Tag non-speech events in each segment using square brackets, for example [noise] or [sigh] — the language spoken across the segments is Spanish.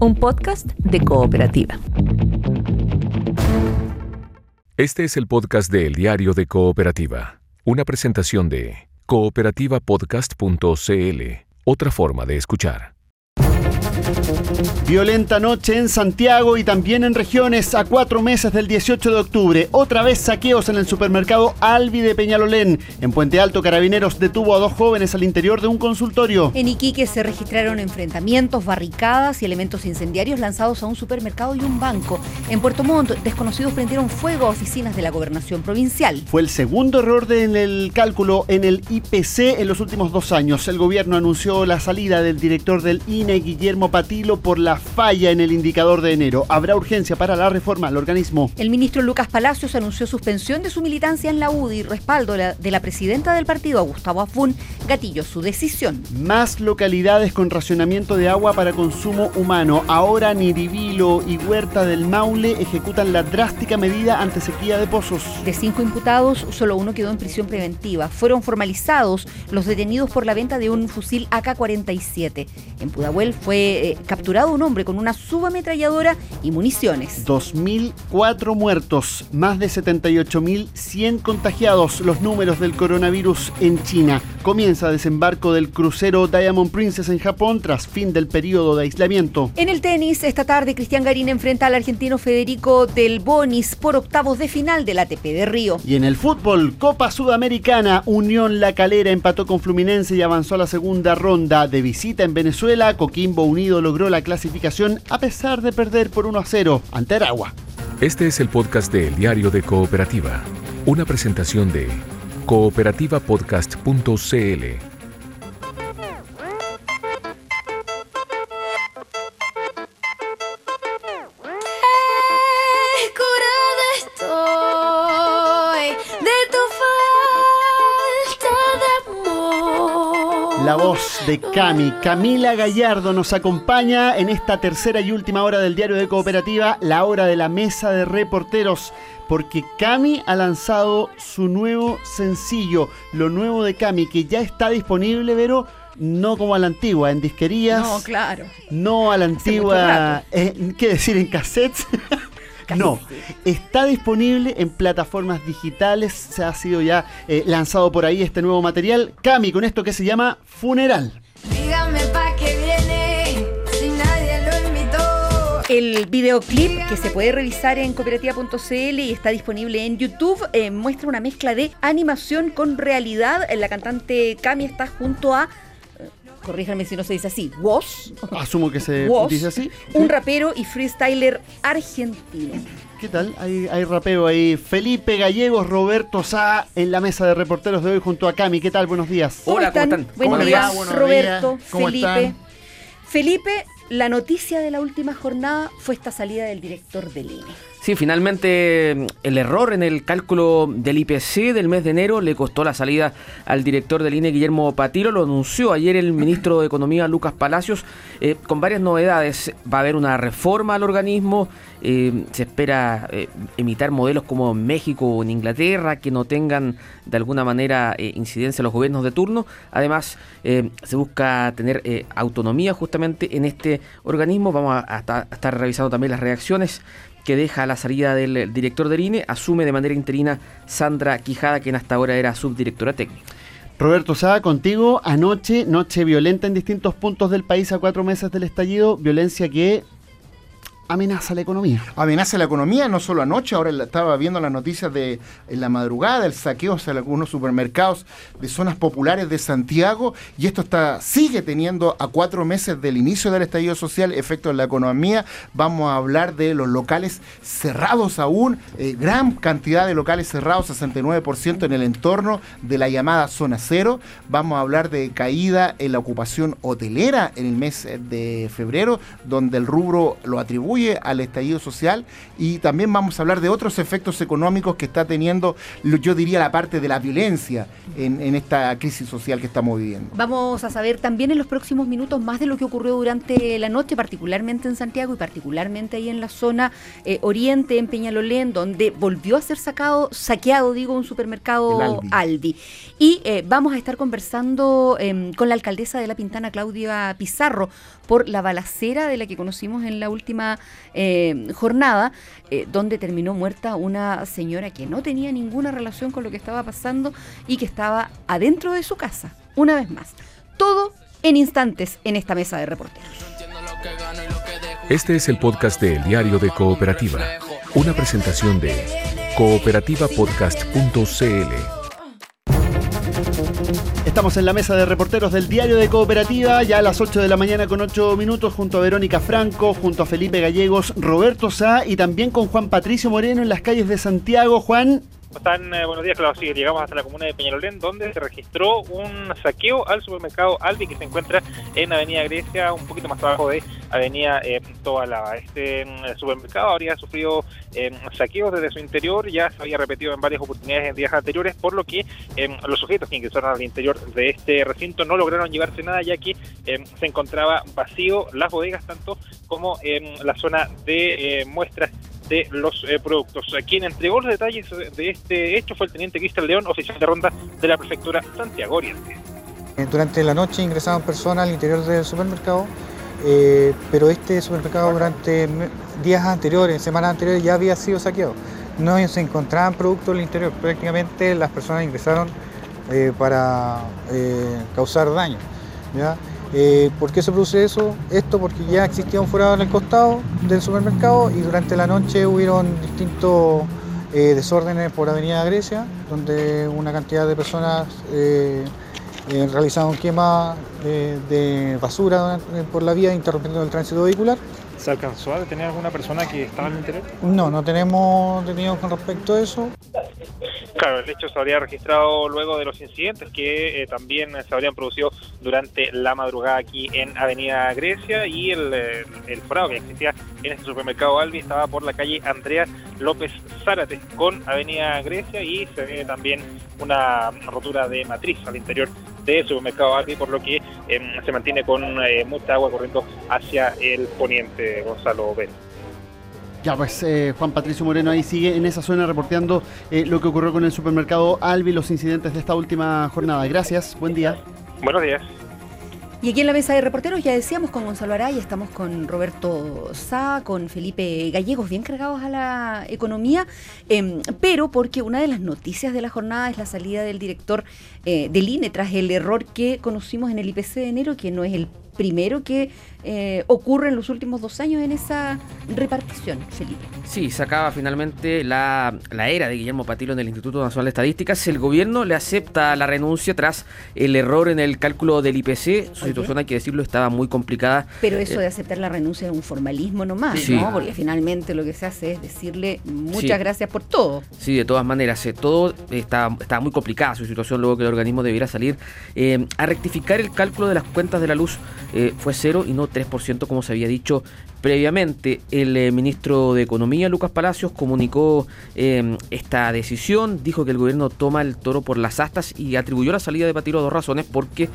un podcast de cooperativa. Este es el podcast de El Diario de Cooperativa, una presentación de cooperativapodcast.cl, otra forma de escuchar. Violenta noche en Santiago y también en regiones a cuatro meses del 18 de octubre. Otra vez saqueos en el supermercado Albi de Peñalolén. En Puente Alto, Carabineros detuvo a dos jóvenes al interior de un consultorio. En Iquique se registraron enfrentamientos, barricadas y elementos incendiarios lanzados a un supermercado y un banco. En Puerto Montt, desconocidos prendieron fuego a oficinas de la gobernación provincial. Fue el segundo error en el cálculo en el IPC en los últimos dos años. El gobierno anunció la salida del director del INE, Guillermo Patilo, por la falla en el indicador de enero. Habrá urgencia para la reforma al organismo. El ministro Lucas Palacios anunció suspensión de su militancia en la UDI y respaldo de la presidenta del partido, a Gustavo Afún, gatilló su decisión. Más localidades con racionamiento de agua para consumo humano. Ahora Niribilo y Huerta del Maule ejecutan la drástica medida ante sequía de pozos. De cinco imputados, solo uno quedó en prisión preventiva. Fueron formalizados los detenidos por la venta de un fusil AK-47. En Pudahuel fue eh, capturado un hombre con una subametralladora y municiones. 2.004 muertos, más de 78.100 contagiados, los números del coronavirus en China. Comienza desembarco del crucero Diamond Princess en Japón tras fin del periodo de aislamiento. En el tenis, esta tarde Cristian Garín enfrenta al argentino Federico Del Bonis por octavos de final del ATP de Río. Y en el fútbol, Copa Sudamericana, Unión La Calera empató con Fluminense y avanzó a la segunda ronda. De visita en Venezuela, Coquimbo Unido logró la clasificación a pesar de perder por 1 a 0 ante Aragua. Este es el podcast de El Diario de Cooperativa, una presentación de cooperativapodcast.cl. de Cami, Camila Gallardo nos acompaña en esta tercera y última hora del diario de Cooperativa, la hora de la mesa de reporteros, porque Cami ha lanzado su nuevo sencillo, lo nuevo de Cami, que ya está disponible, pero no como a la antigua, en disquerías. No, claro. No a la antigua, eh, ¿qué decir? En cassettes. [laughs] No, está disponible en plataformas digitales, se ha sido ya eh, lanzado por ahí este nuevo material. Cami, con esto que se llama Funeral. Dígame pa' qué viene, si nadie lo invitó. El videoclip que se puede revisar en cooperativa.cl y está disponible en YouTube eh, muestra una mezcla de animación con realidad. La cantante Cami está junto a corríjanme si no se dice así, Woz. Asumo que se Woz, dice así. Un rapero y freestyler argentino. ¿Qué tal? Hay, hay rapeo ahí. Felipe Gallegos, Roberto Sá en la mesa de reporteros de hoy junto a Cami. ¿Qué tal? Buenos días. Hola, ¿cómo están? Buenos ¿Cómo días, Roberto. ¿Cómo Felipe. están? Felipe, la noticia de la última jornada fue esta salida del director del INE. Sí, finalmente el error en el cálculo del IPC del mes de enero le costó la salida al director del INE, Guillermo Patilo. Lo anunció ayer el ministro de Economía, Lucas Palacios, eh, con varias novedades. Va a haber una reforma al organismo. eh, se espera eh, imitar modelos como en México o en Inglaterra que no tengan de alguna manera eh, incidencia en los gobiernos de turno. Además, se busca tener autonomía justamente en este organismo. Vamos a estar revisando también las reacciones que deja la salida del eh, director del INE, asume de manera interina Sandra Quijada, quien hasta ahora era subdirectora técnica. Roberto Sá, contigo. Anoche, noche violenta en distintos puntos del país a cuatro meses del estallido. Violencia que amenaza la economía. amenaza la economía, no solo anoche, ahora estaba viendo las noticias de en la madrugada, el saqueo a algunos supermercados de zonas populares de Santiago, y esto está sigue teniendo a cuatro meses del inicio del estallido social efecto en la economía. Vamos a hablar de los locales cerrados aún, eh, gran cantidad de locales cerrados, 69% en el entorno de la llamada zona cero. Vamos a hablar de caída en la ocupación hotelera en el mes de febrero, donde el rubro lo atribuye contribuye al estallido social y también vamos a hablar de otros efectos económicos que está teniendo, yo diría, la parte de la violencia en, en esta crisis social que estamos viviendo. Vamos a saber también en los próximos minutos más de lo que ocurrió durante la noche, particularmente en Santiago y particularmente ahí en la zona eh, oriente, en Peñalolén, donde volvió a ser sacado, saqueado, digo, un supermercado. Aldi. Y eh, vamos a estar conversando em, con la alcaldesa de La Pintana, Claudia Pizarro, por la balacera de la que conocimos en la última eh, jornada, eh, donde terminó muerta una señora que no tenía ninguna relación con lo que estaba pasando y que estaba adentro de su casa, una vez más. Todo en instantes en esta mesa de reporteros. Este es el podcast de El Diario de Cooperativa, una presentación de cooperativapodcast.cl. Estamos en la mesa de reporteros del Diario de Cooperativa, ya a las 8 de la mañana con 8 minutos, junto a Verónica Franco, junto a Felipe Gallegos, Roberto Sá y también con Juan Patricio Moreno en las calles de Santiago. Juan, ¿Cómo están? Eh, buenos días, claro, sí, llegamos hasta la comuna de Peñalolén, donde se registró un saqueo al supermercado Aldi, que se encuentra en Avenida Grecia, un poquito más abajo de Avenida eh. Este mm, supermercado habría sufrido eh, saqueos desde su interior, ya se había repetido en varias oportunidades en días anteriores, por lo que eh, los sujetos que ingresaron al interior de este recinto no lograron llevarse nada, ya que eh, se encontraba vacío las bodegas, tanto como en la zona de eh, muestras de los eh, productos. Quien entregó los detalles de este hecho fue el teniente Cristian León, oficial de ronda de la prefectura Santiago Oriente. Eh, Durante la noche ingresaban personas al interior del supermercado, eh, pero este supermercado durante días anteriores, semanas anteriores, ya había sido saqueado. No se encontraban productos al interior, prácticamente las personas ingresaron eh, para causar daño. ¿ya? Eh, ¿Por qué se produce eso? Esto porque ya existía un forado en el costado del supermercado y durante la noche hubieron distintos eh, desórdenes por Avenida Grecia, donde una cantidad de personas eh, eh, realizaron quema de, de basura eh, por la vía, interrumpiendo el tránsito vehicular. ¿Se alcanzó a detener alguna persona que estaba en el interior? No, no tenemos detenidos con respecto a eso. Claro, el hecho se habría registrado luego de los incidentes que eh, también se habrían producido durante la madrugada aquí en Avenida Grecia y el, eh, el forado que existía en este supermercado Albi estaba por la calle Andrea López Zárate con Avenida Grecia y se ve también una rotura de matriz al interior del supermercado Albi, por lo que eh, se mantiene con eh, mucha agua corriendo hacia el poniente, Gonzalo Pérez. ya pues eh, Juan Patricio Moreno ahí sigue en esa zona reporteando eh, lo que ocurrió con el supermercado Albi, los incidentes de esta última jornada. Gracias, buen día. Buenos días. Y aquí en la mesa de reporteros ya decíamos con Gonzalo Araya, estamos con Roberto Sá, con Felipe Gallegos, bien cargados a la economía, em, pero porque una de las noticias de la jornada es la salida del director eh, del INE tras el error que conocimos en el IPC de enero, que no es el primero que eh, ocurre en los últimos dos años en esa repartición, Felipe. Sí, se acaba finalmente la, la era de Guillermo Patilo en el Instituto Nacional de Estadísticas. El gobierno le acepta la renuncia tras el error en el cálculo del IPC. Su situación, hay que decirlo, estaba muy complicada. Pero eso Eh, de aceptar la renuncia es un formalismo nomás, Sí. ¿no? Porque finalmente lo que se hace es decirle muchas Sí. gracias por todo. Sí, de todas maneras, eh, todo estaba, estaba muy complicada su situación luego que el organismo debiera salir eh, a rectificar el cálculo de las cuentas de la luz. Eh, fue cero y no 3% como se había dicho previamente. El eh, ministro de Economía, Lucas Palacios, comunicó eh, esta decisión, dijo que el gobierno toma el toro por las astas y atribuyó la salida de Patilo a dos razones, porque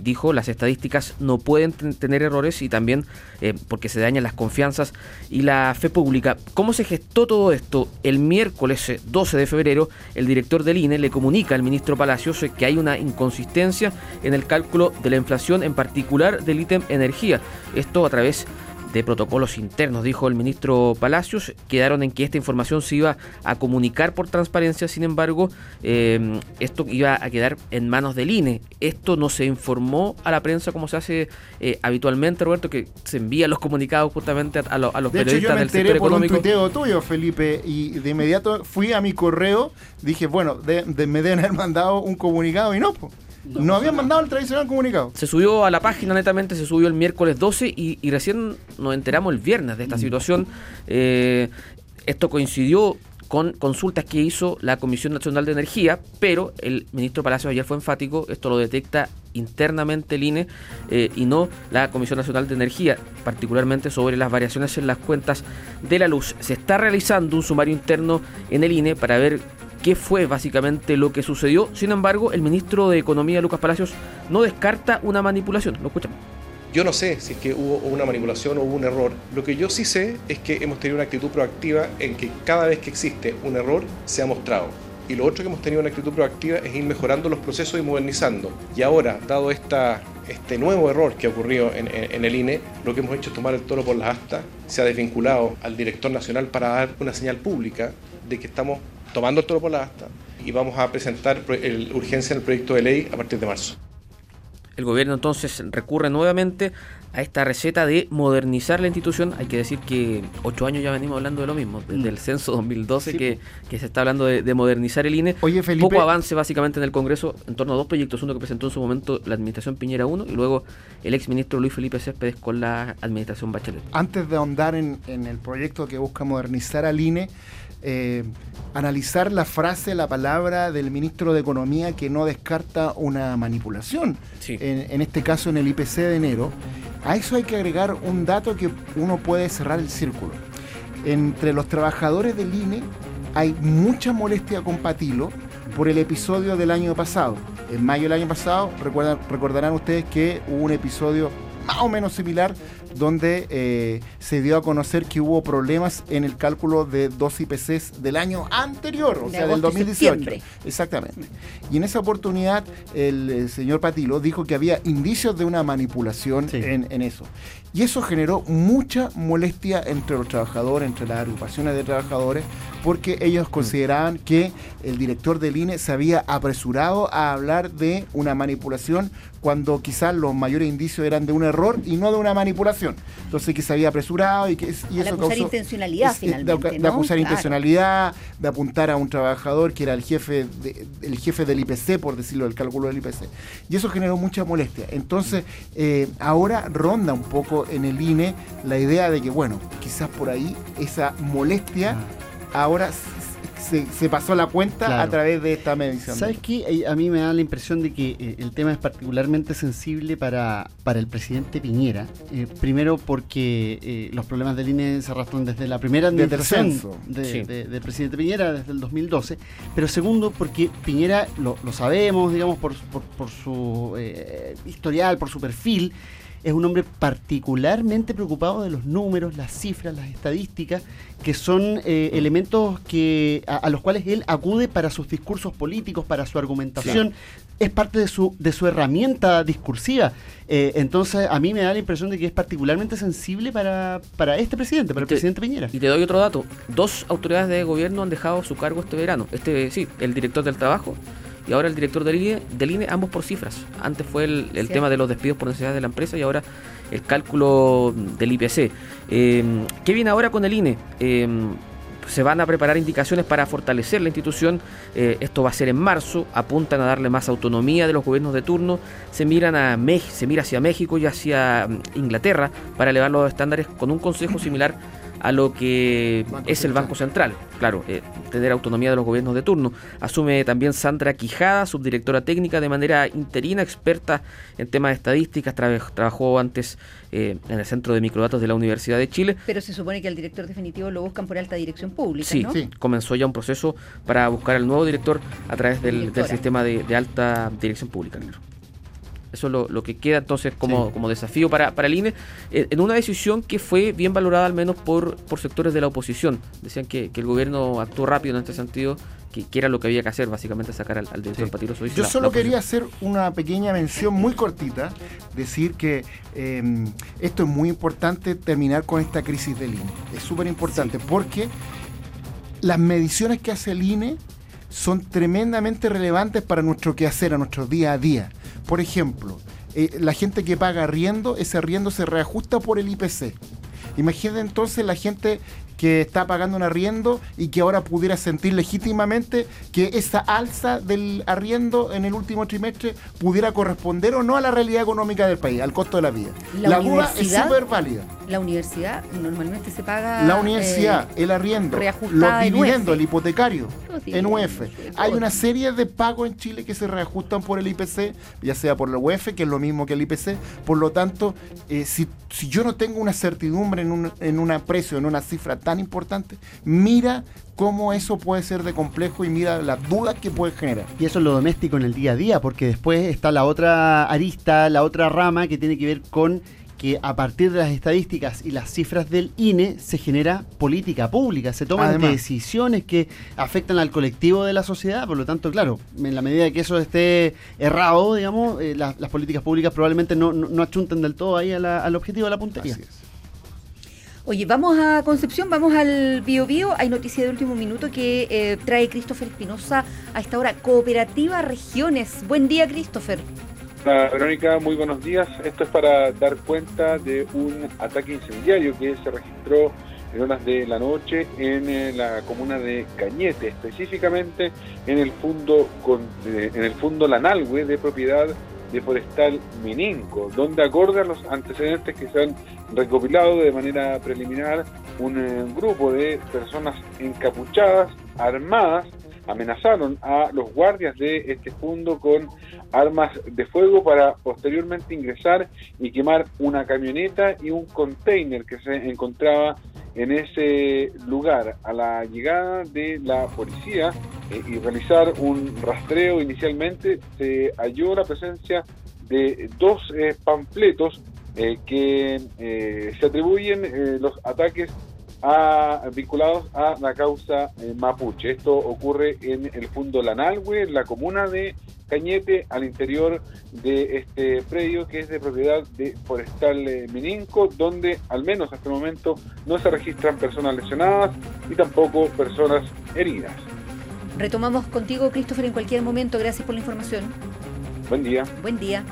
dijo las estadísticas no pueden ten- tener errores y también eh, porque se dañan las confianzas y la fe pública. ¿Cómo se gestó todo esto? El miércoles eh, 12 de febrero, el director del INE le comunica al ministro Palacios eh, que hay una inconsistencia en el cálculo de la inflación, en particular del ítem energía. Esto a través de protocolos internos, dijo el ministro Palacios. Quedaron en que esta información se iba a comunicar por transparencia, sin embargo, eh, esto iba a quedar en manos del INE. Esto no se informó a la prensa como se hace eh, habitualmente, Roberto, que se envían los comunicados justamente a, a lo- a los De hecho, yo periodistas me del sector enteré por un tuiteo tuyo, Felipe, y de inmediato fui a mi correo, dije, bueno, de- de- me deben haber mandado un comunicado y no, po. No, habían mandado el tradicional comunicado. Se subió a la página, netamente, se subió el miércoles 12 y, y recién nos enteramos el viernes de esta situación. Eh, esto coincidió con consultas que hizo la Comisión Nacional de Energía, pero el ministro Palacios ayer fue enfático, esto lo detecta internamente el INE eh, y no la Comisión Nacional de Energía, particularmente sobre las variaciones en las cuentas de la luz. Se está realizando un sumario interno en el INE para ver qué fue básicamente lo que sucedió. Sin embargo, el ministro de Economía, Lucas Palacios, no descarta una manipulación. Lo escuchamos. Yo no sé si es que hubo una manipulación o hubo un error. Lo que yo sí sé es que hemos tenido una actitud proactiva en que cada vez que existe un error se ha mostrado. Y lo otro que hemos tenido una actitud proactiva es ir mejorando los procesos y modernizando. Y ahora, dado este nuevo error que ha ocurrido en- en el INE, lo que hemos hecho es tomar el toro por las astas. Se ha desvinculado al director nacional para dar una señal pública de que estamos tomando el toro por las astas y vamos a presentar el- urgencia en el proyecto de ley a partir de marzo. El gobierno entonces recurre nuevamente a esta receta de modernizar la institución. Hay que decir que ocho años ya venimos hablando de lo mismo, desde el censo 2012 Mm. Sí, que, que se está hablando de, de modernizar el INE. Oye, Felipe. Poco avance básicamente en el Congreso en torno a dos proyectos, uno que presentó en su momento la administración Piñera 1 y luego el exministro Luis Felipe Céspedes con la administración Bachelet. antes de ahondar en, en el proyecto que busca modernizar al INE, eh, analizar la frase, la palabra del ministro de Economía que no descarta una manipulación, Sí. en, en este caso en el IPC de enero. A eso hay que agregar un dato que uno puede cerrar el círculo. Entre los trabajadores del INE hay mucha molestia con Patilo por el episodio del año pasado. En mayo del año pasado, recordarán ustedes que hubo un episodio más o menos similar donde eh, se dio a conocer que hubo problemas en el cálculo de dos IPCs del año anterior, o De sea, del agosto y 2018. septiembre. Exactamente. Y en esa oportunidad el, eh, señor Patilo dijo que había indicios de una manipulación Sí. en, en eso. Y eso generó mucha molestia entre los trabajadores, entre las agrupaciones de trabajadores, porque ellos consideraban que el director del INE se había apresurado a hablar de una manipulación cuando quizás los mayores indicios eran de un error y no de una manipulación. Entonces que se había apresurado y que y eso acusar causó- intencionalidad, es- de- finalmente, de, acusar intencionalidad, de apuntar a un trabajador que era el jefe de- el jefe del IPC, por decirlo, del cálculo del IPC. Y eso generó mucha molestia. Entonces, eh, ahora ronda un poco en el INE la idea de que, bueno, quizás por ahí esa molestia ahora s- se, se pasó la cuenta Claro. a través de esta medición. ¿Sabes qué? A mí me da la impresión de que eh, el tema es particularmente sensible para, para el presidente Piñera. Eh, primero porque eh, los problemas del INE se arrastran desde la primera administración censo. de- Sí. de- del presidente Piñera, desde el 2012. Pero segundo porque Piñera, lo, lo sabemos, digamos, por, por- por su eh, historial, por su perfil, es un hombre particularmente preocupado de los números, las cifras, las estadísticas, que son eh, elementos que, a, a los cuales él acude para sus discursos políticos, para su argumentación. Es parte de su, de su herramienta discursiva. Eh, entonces, a mí me da la impresión de que es particularmente sensible para, para este presidente, para el presidente Piñera. Y te doy otro dato. Dos autoridades de gobierno han dejado su cargo este verano. Este, sí, el director del trabajo y ahora el director del INE, del INE ambos por cifras. Antes fue el, el Sí. tema de los despidos por necesidades de la empresa y ahora el cálculo del IPC. Eh, ¿Qué viene ahora con el INE? Eh, se van a preparar indicaciones para fortalecer la institución. Eh, esto va a ser en marzo. Apuntan a darle más autonomía de los gobiernos de turno. Se miran a Mex- se mira hacia México y hacia mm, Inglaterra para elevar los estándares con un consejo similar a lo que Banco es el. Banco Central. Claro, eh, tener autonomía de los gobiernos de turno. Asume también Sandra Quijada, subdirectora técnica de manera interina, experta en temas de estadísticas. Trabaj- trabajó antes eh, en el Centro de Microdatos de la Universidad de Chile. Pero se supone que al director definitivo lo buscan por alta dirección pública, Sí, ¿no? sí. comenzó ya un proceso para buscar al nuevo director a través del, sistema de, de alta dirección pública. claro. Eso es lo, lo que queda entonces como, Sí. como desafío para, para el INE, eh, en una decisión que fue bien valorada al menos por, por sectores de la oposición. Decían que, que el gobierno actuó rápido en este sentido, que, que era lo que había que hacer, básicamente sacar al, al director Sí. Patiroso. Yo solo quería hacer una pequeña mención muy cortita, decir que eh, esto es muy importante terminar con esta crisis del INE. Es súper importante porque las mediciones que hace el INE son tremendamente relevantes para nuestro quehacer, a nuestro día a día. Por ejemplo, eh, la gente que paga arriendo, ese arriendo se reajusta por el IPC. Imagínate entonces la gente que está pagando un arriendo y que ahora pudiera sentir legítimamente que esa alza del arriendo en el último trimestre pudiera corresponder o no a la realidad económica del país, al costo de la vida. La La, duda es súper válida. La universidad normalmente se paga. La universidad, eh, el arriendo, los dividendos, el hipotecario, en UF. Hay una serie de pagos en Chile que se reajustan por el IPC, ya sea por la UF, que es lo mismo que el IPC. Por lo tanto, eh, si, si yo no tengo una certidumbre en un en una precio, en una cifra tan importante, mira cómo eso puede ser de complejo y mira las dudas que puede generar. Y eso es lo doméstico en el día a día, porque después está la otra arista, la otra rama que tiene que ver con que a partir de las estadísticas y las cifras del INE se genera política pública, se toman Además. decisiones que afectan al colectivo de la sociedad, por lo tanto, claro, en la medida que eso esté errado, digamos, eh, la- las políticas públicas probablemente no, no, no achunten del todo ahí a la- al objetivo de la puntería. Así es. Oye, vamos a Concepción, vamos al Bio Bio. Hay noticia de último minuto que eh, trae Christopher Espinosa a esta hora. Cooperativa Regiones. Buen día, Christopher. Verónica, muy buenos días. Esto es para dar cuenta de un ataque incendiario que se registró en horas de la noche en eh, la comuna de Cañete, específicamente en el fondo con, eh, en el fondo Lanalhue de propiedad de Forestal Mininco, donde acorde los antecedentes que se han recopilado de manera preliminar, un eh, grupo de personas encapuchadas, armadas, amenazaron a los guardias de este fondo con armas de fuego para posteriormente ingresar y quemar una camioneta y un container que se encontraba en ese lugar. A la llegada de la policía eh, y realizar un rastreo inicialmente se halló la presencia de dos eh, panfletos eh, que eh, se atribuyen eh, los ataques a- vinculados a la causa mapuche. Esto ocurre en el Fundo Lanalhue, en la comuna de Cañete, al interior de este predio que es de propiedad de Forestal Mininco, donde al menos hasta el momento no se registran personas lesionadas y tampoco personas heridas. Retomamos contigo, Christopher, en cualquier momento. Gracias por la información. Buen día. Buen día.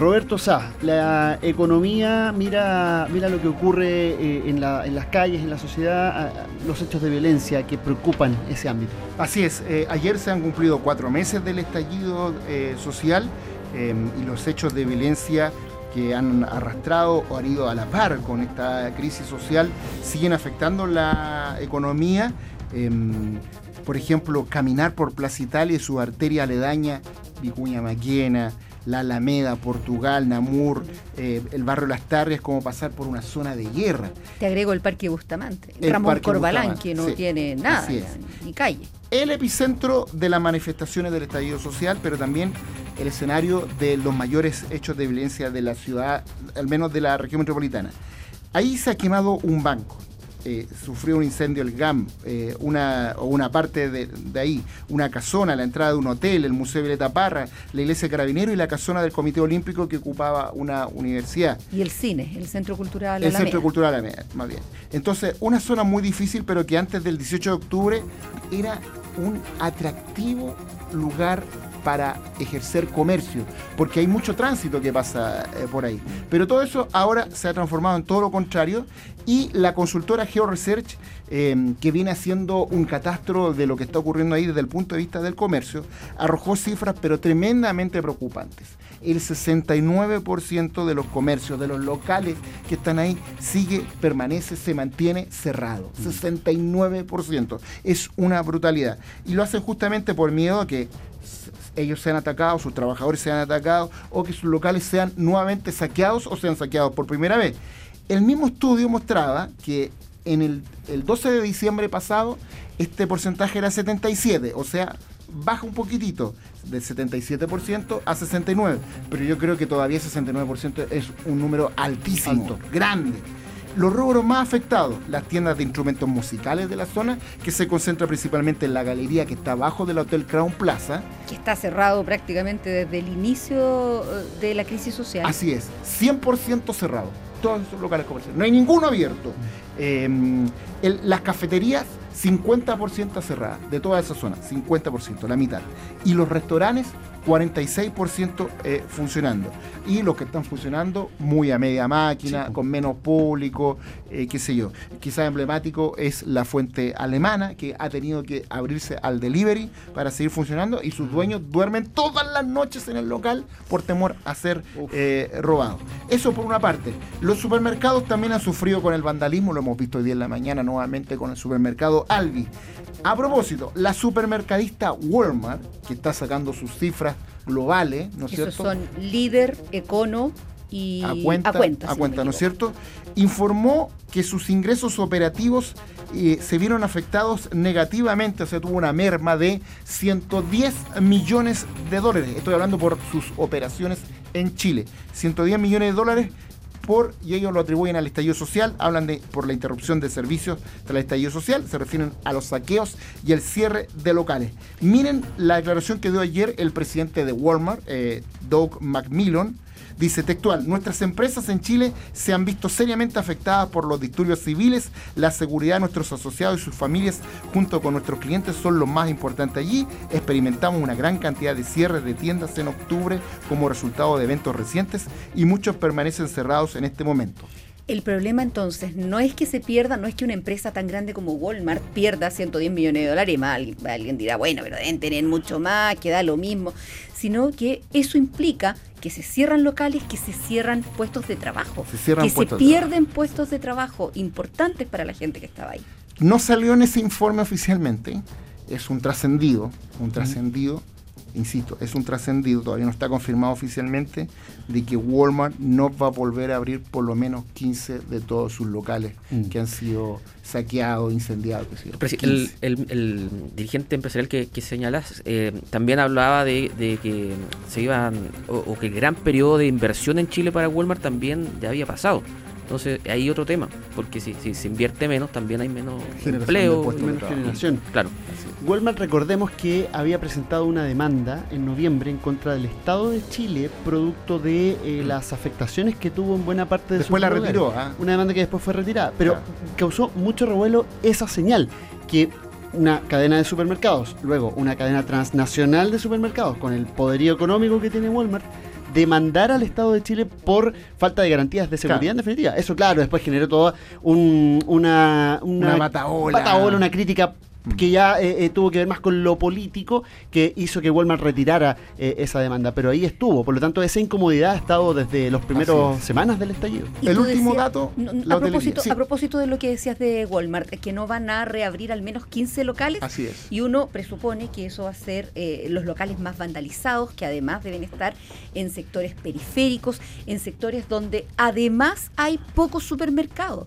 Roberto Sá, la economía, mira, mira lo que ocurre eh, en, la- en las calles, en la sociedad, los hechos de violencia que preocupan ese ámbito. Así es, eh, ayer se han cumplido cuatro meses del estallido eh, social eh, y los hechos de violencia que han arrastrado o han ido a la par con esta crisis social siguen afectando la economía. Em, por ejemplo, caminar por Plaza Italia y su arteria aledaña, Vicuña Maquena, La Alameda, Portugal, Namur, eh, el barrio Las Tarrias, como pasar por una zona de guerra. Te agrego el Parque Bustamante. El Ramón Parque Corbalán, Bustamante, que no sí. tiene nada, ni calle. el epicentro de las manifestaciones del estallido social, pero también el escenario de los mayores hechos de violencia de la ciudad, al menos de la región metropolitana. Ahí se ha quemado un banco. Eh, sufrió un incendio el GAM, eh, una, o una parte de, de ahí, una casona, la entrada de un hotel, el Museo Violeta Parra, la iglesia de Carabinero y la casona del Comité Olímpico que ocupaba una universidad. Y el cine, el Centro Cultural El Alameda. Centro Cultural Alameda, más bien. Entonces, una zona muy difícil, pero que antes del 18 de octubre era un atractivo lugar para ejercer comercio, porque hay mucho tránsito que pasa eh, por ahí. Pero todo eso ahora se ha transformado en todo lo contrario y la consultora GeoResearch, eh, que viene haciendo un catastro de lo que está ocurriendo ahí desde el punto de vista del comercio, arrojó cifras pero tremendamente preocupantes. El 69% de los comercios, de los locales que están ahí, sigue, permanece, se mantiene cerrado. 69%. Es una brutalidad. Y lo hacen justamente por miedo a que ellos sean atacados, sus trabajadores sean atacados o que sus locales sean nuevamente saqueados o sean saqueados por primera vez. El mismo estudio mostraba que en el, el 12 de diciembre pasado este porcentaje era 77, o sea, baja un poquitito, del 77% a 69%, pero yo creo que todavía 69% es un número altísimo, grande. Los rubros más afectados, las tiendas de instrumentos musicales de la zona, que se concentra principalmente en la galería que está abajo del Hotel Crown Plaza, Que está cerrado prácticamente desde el inicio eh, de la crisis social. Así es, 100% cerrado. Todos esos locales comerciales. No hay ninguno abierto. Eh, el- las cafeterías 50% cerrada de toda esa zona, 50%, la mitad. Y los restaurantes 46% eh, funcionando. Y los que están funcionando muy a media máquina, con menos público, eh, qué sé yo. Quizás emblemático es la fuente alemana, que ha tenido que abrirse al delivery para seguir funcionando y sus dueños duermen todas las noches en el local por temor a ser eh, robados. Eso por una parte. Los supermercados también han sufrido con el vandalismo, lo hemos visto hoy día en la mañana nuevamente con el supermercado Albi. A propósito, la supermercadista Walmart, que está sacando sus cifras globales, ¿no es Esos cierto? son líder, econo y a cuenta, a cuenta, a ¿no es cierto? Informó que sus ingresos operativos eh, se vieron afectados negativamente, o sea, tuvo una merma de 110 millones de dólares. Estoy hablando por sus operaciones en Chile. 110 millones de dólares por, y ellos lo atribuyen al estallido social, hablan de por la interrupción de servicios tras el estallido social, se refieren a los saqueos y el cierre de locales. Miren la declaración que dio ayer el presidente de Walmart, eh, Doug McMillan, Dice textual, nuestras empresas en Chile se han visto seriamente afectadas por los disturbios civiles, la seguridad de nuestros asociados y sus familias junto con nuestros clientes son lo más importante allí. Experimentamos una gran cantidad de cierres de tiendas en octubre como resultado de eventos recientes y muchos permanecen cerrados en este momento. El problema entonces no es que se pierda, no es que una empresa tan grande como Walmart pierda 110 millones de dólares, más alguien, alguien dirá, bueno, pero deben tener mucho más, que da lo mismo, sino que eso implica que se cierran locales, que se cierran puestos de trabajo, Se que se de pierden puestos de trabajo importantes para la gente que estaba ahí. No salió en ese informe oficialmente, es un trascendido, un trascendido, insisto, es un trascendido, todavía no está confirmado oficialmente, de que Walmart no va a volver a abrir por lo menos 15 de todos sus locales Mm. que han sido saqueados, incendiados. qué sé yo, Presi- 15. El, el- el dirigente empresarial que, que señalas eh, también hablaba de, de que se iban o, o que el gran periodo de inversión en Chile para Walmart también ya había pasado. Entonces hay otro tema, porque si, si se invierte menos también hay menos empleo. puestos menos generación. Claro. Walmart, recordemos que había presentado una demanda en noviembre en contra del Estado de Chile, producto de eh, las afectaciones que tuvo en buena parte de Después sus la lugares. retiró, ¿ah? Una demanda que después fue retirada. Pero Claro. causó mucho revuelo esa señal, que una cadena de supermercados, luego una cadena transnacional de supermercados, con el poderío económico que tiene Walmart, demandar al Estado de Chile por falta de garantías de seguridad Claro. en definitiva. Eso, claro, después generó toda un- una, Una bataola, una crítica que ya eh, eh, tuvo que ver más con lo político que hizo que Walmart retirara eh, esa demanda. Pero ahí estuvo. Por lo tanto, esa incomodidad ha estado desde los primeros semanas del estallido. El último decías- dato, no, la a, hotelería. propósito, Sí. a propósito de lo que decías de Walmart, que no van a reabrir al menos 15 locales. Así es. Y uno presupone que eso va a ser eh, los locales más vandalizados, que además deben estar en sectores periféricos, en sectores donde además hay pocos supermercados.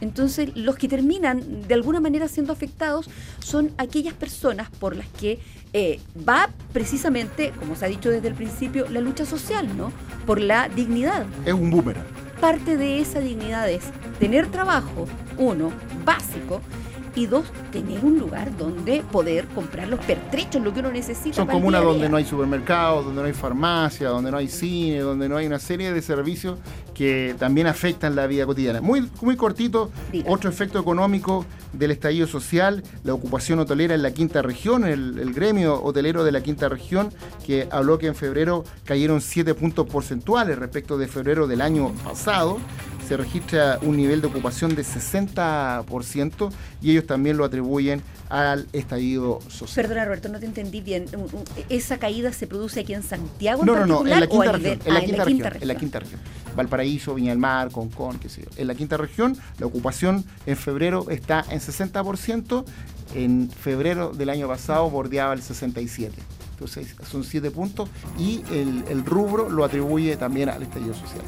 Entonces, los que terminan de alguna manera siendo afectados son aquellas personas por las que eh, va precisamente, como se ha dicho desde el principio, la lucha social, ¿no? Por la dignidad Es un boomerang. parte de esa dignidad es tener trabajo, uno, básico, y dos, tener un lugar donde poder comprar los pertrechos, lo que uno necesita. Son comunas donde no hay supermercados, donde no hay farmacia, donde no hay cine, donde no hay una serie de servicios que también afectan la vida cotidiana. Muy, muy cortito, Diga. otro efecto económico del estallido social, la ocupación hotelera en la quinta región, el, el gremio hotelero de la quinta región, que habló que en febrero cayeron 7 puntos porcentuales respecto de febrero del año pasado. Se registra un nivel de ocupación de 60% y ellos también lo atribuyen al estallido social. Perdona, Roberto, no te entendí bien. ¿Esa caída se produce aquí en Santiago en No, no, no, en la o quinta región. En la ah, quinta región. En la quinta región. Valparaíso, Viña del Mar, Concón, qué sé yo. En la quinta región, la ocupación en febrero está en 60%. En febrero del año pasado bordeaba el 67%. Entonces son 7 puntos y el, el rubro lo atribuye también al estallido social.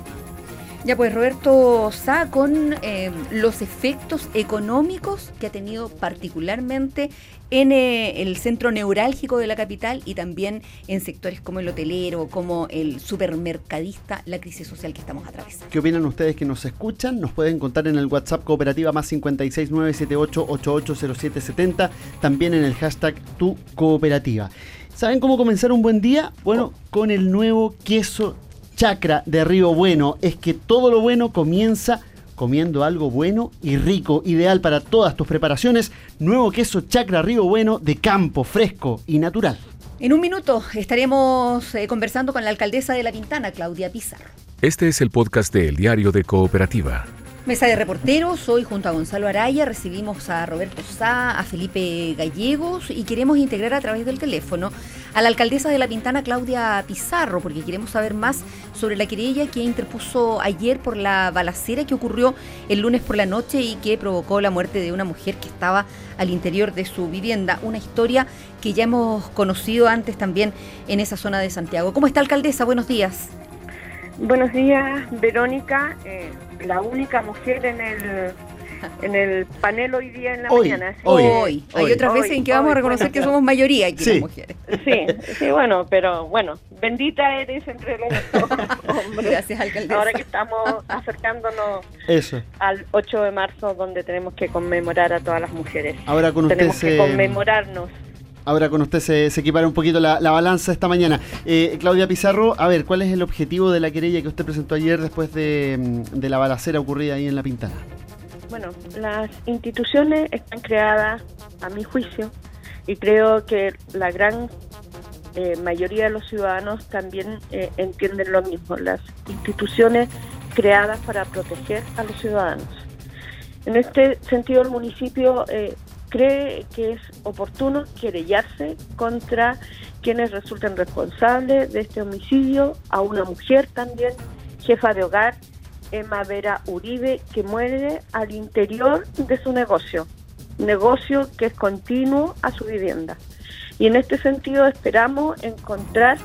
Ya pues Roberto Sá con eh, los efectos económicos que ha tenido particularmente en eh, el centro neurálgico de la capital y también en sectores como el hotelero, como el supermercadista, la crisis social que estamos atravesando. ¿Qué opinan ustedes que nos escuchan? Nos pueden contar en el WhatsApp cooperativa más 56978880770, también en el hashtag tu cooperativa. ¿Saben cómo comenzar un buen día? Bueno, con el nuevo queso chacra de Río Bueno. Es que todo lo bueno comienza comiendo algo bueno y rico, ideal para todas tus preparaciones. Nuevo queso Chacra Río Bueno de campo, fresco y natural. En un minuto estaremos eh, conversando con la alcaldesa de La Pintana, Claudia Pizarro. Este es el podcast de El Diario de Cooperativa. Mesa de reporteros, hoy junto a Gonzalo Araya recibimos a Roberto Sá, a Felipe Gallegos y queremos integrar a través del teléfono a la alcaldesa de La Pintana, Claudia Pizarro, porque queremos saber más sobre la querella que interpuso ayer por la balacera que ocurrió el lunes por la noche y que provocó la muerte de una mujer que estaba al interior de su vivienda. Una historia que ya hemos conocido antes también en esa zona de Santiago. ¿Cómo está, alcaldesa? Buenos días. Buenos días, Verónica. Eh, la única mujer en el en el panel hoy día en la mañana. Hoy, Hay otras veces en que vamos a reconocer que somos mayoría aquí las mujeres. Sí, sí, bueno, pero bueno, bendita eres entre los hombres. Gracias, alcaldesa. Ahora que estamos acercándonos Eso. al 8 de marzo, donde tenemos que conmemorar a todas las mujeres. Ahora con usted tenemos se... que conmemorarnos. Ahora con usted se, se equipara un poquito la, la balanza esta mañana. Eh, Claudia Pizarro, a ver, ¿cuál es el objetivo de la querella que usted presentó ayer después de, mm, de la balacera ocurrida ahí en La Pintana? Bueno, las instituciones están creadas, a mi juicio, y creo que la gran eh, mayoría de los ciudadanos también eh, entienden lo mismo. Las instituciones creadas para proteger a los ciudadanos. En este sentido, el municipio eh, cree que es oportuno querellarse contra quienes resulten responsables de este homicidio, a una mujer también, jefa de hogar, Emma Vera Uribe, que muere al interior de su negocio, negocio que es continuo a su vivienda. Y en este sentido esperamos encontrar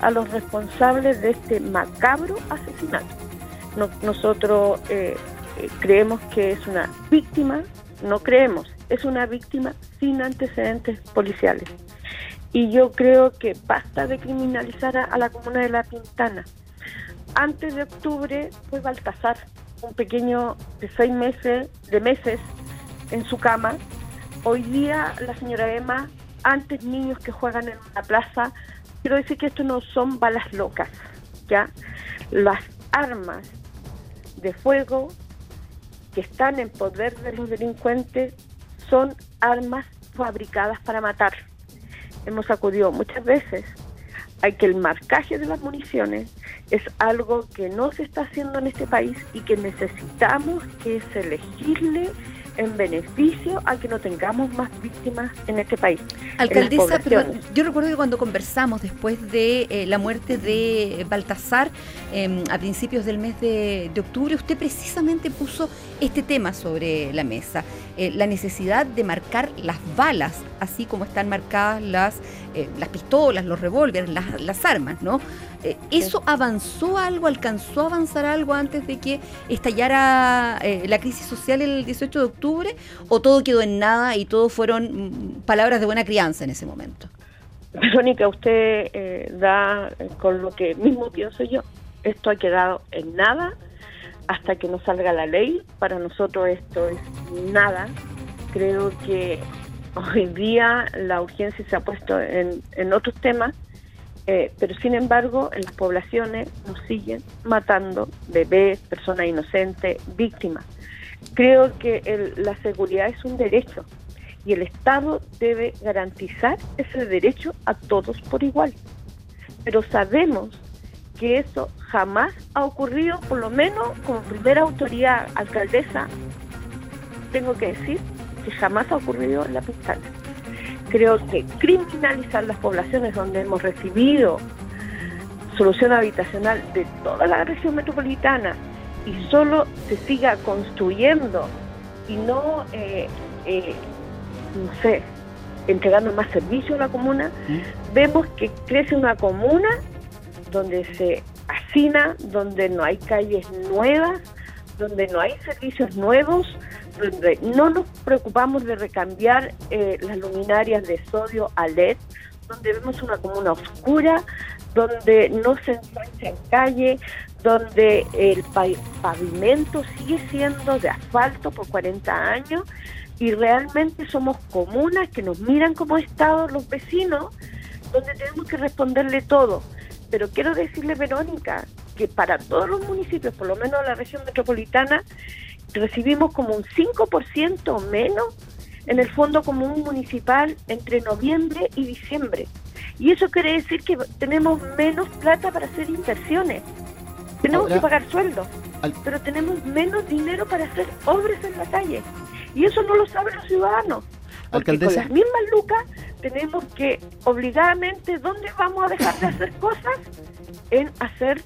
a los responsables de este macabro asesinato. No- nosotros eh, eh, creemos que es una víctima, no creemos, es una víctima sin antecedentes policiales. Y yo creo que basta de criminalizar a, la comuna de La Pintana. Antes de octubre fue Baltasar, un pequeño de seis meses, de meses en su cama. Hoy día la señora Emma, antes niños que juegan en una plaza. Quiero decir que esto no son balas locas, ¿ya? Las armas de fuego que están en poder de los delincuentes son armas fabricadas para matar. Hemos acudido muchas veces a que el marcaje de las municiones es algo que no se está haciendo en este país y que necesitamos que se legisle en beneficio a que no tengamos más víctimas en este país. Alcaldesa, pero yo recuerdo que cuando conversamos después de eh, la muerte de Baltasar eh, a principios del mes de, de octubre, usted precisamente puso este tema sobre la mesa, eh, la necesidad de marcar las balas, así como están marcadas las, eh, las pistolas, los revólveres, las, las armas, ¿no? Eh, ¿Eso avanzó algo, alcanzó a avanzar algo antes de que estallara eh, la crisis social el 18 de octubre? ¿O todo quedó en nada y todo fueron mm, palabras de buena crianza en ese momento? Verónica, usted eh, da eh, con lo que mismo pienso yo. Esto ha quedado en nada hasta que no salga la ley. Para nosotros esto es nada. Creo que hoy día la urgencia se ha puesto en, en otros temas, eh, pero sin embargo en las poblaciones nos siguen matando bebés, personas inocentes, víctimas. Creo que la seguridad es un derecho y el Estado debe garantizar ese derecho a todos por igual. Pero sabemos que eso jamás ha ocurrido, por lo menos como primera autoridad alcaldesa, tengo que decir que jamás ha ocurrido en la pistana. Creo que criminalizar las poblaciones donde hemos recibido solución habitacional de toda la región metropolitana y solo se siga construyendo y no, eh, eh, no sé, entregando más servicio a la comuna, vemos que crece una comuna donde se hacina, donde no hay calles nuevas, donde no hay servicios nuevos, no nos preocupamos de recambiar eh, las luminarias de sodio a LED, donde vemos una comuna oscura, donde no se ensancha en calle, donde el pa- pavimento sigue siendo de asfalto por 40 años y realmente somos comunas que nos miran como Estado los vecinos, donde tenemos que responderle todo. Pero quiero decirle, Verónica, que para todos los municipios, por lo menos la región metropolitana, recibimos como un 5% menos en el Fondo Común Municipal entre noviembre y diciembre. Y eso quiere decir que tenemos menos plata para hacer inversiones. Tenemos Ahora- que pagar sueldos, Al- pero tenemos menos dinero para hacer obras en la calle. Y eso no lo saben los ciudadanos. Porque Alcaldesa. con las mismas lucas tenemos que obligadamente, ¿dónde vamos a dejar de hacer cosas? En hacer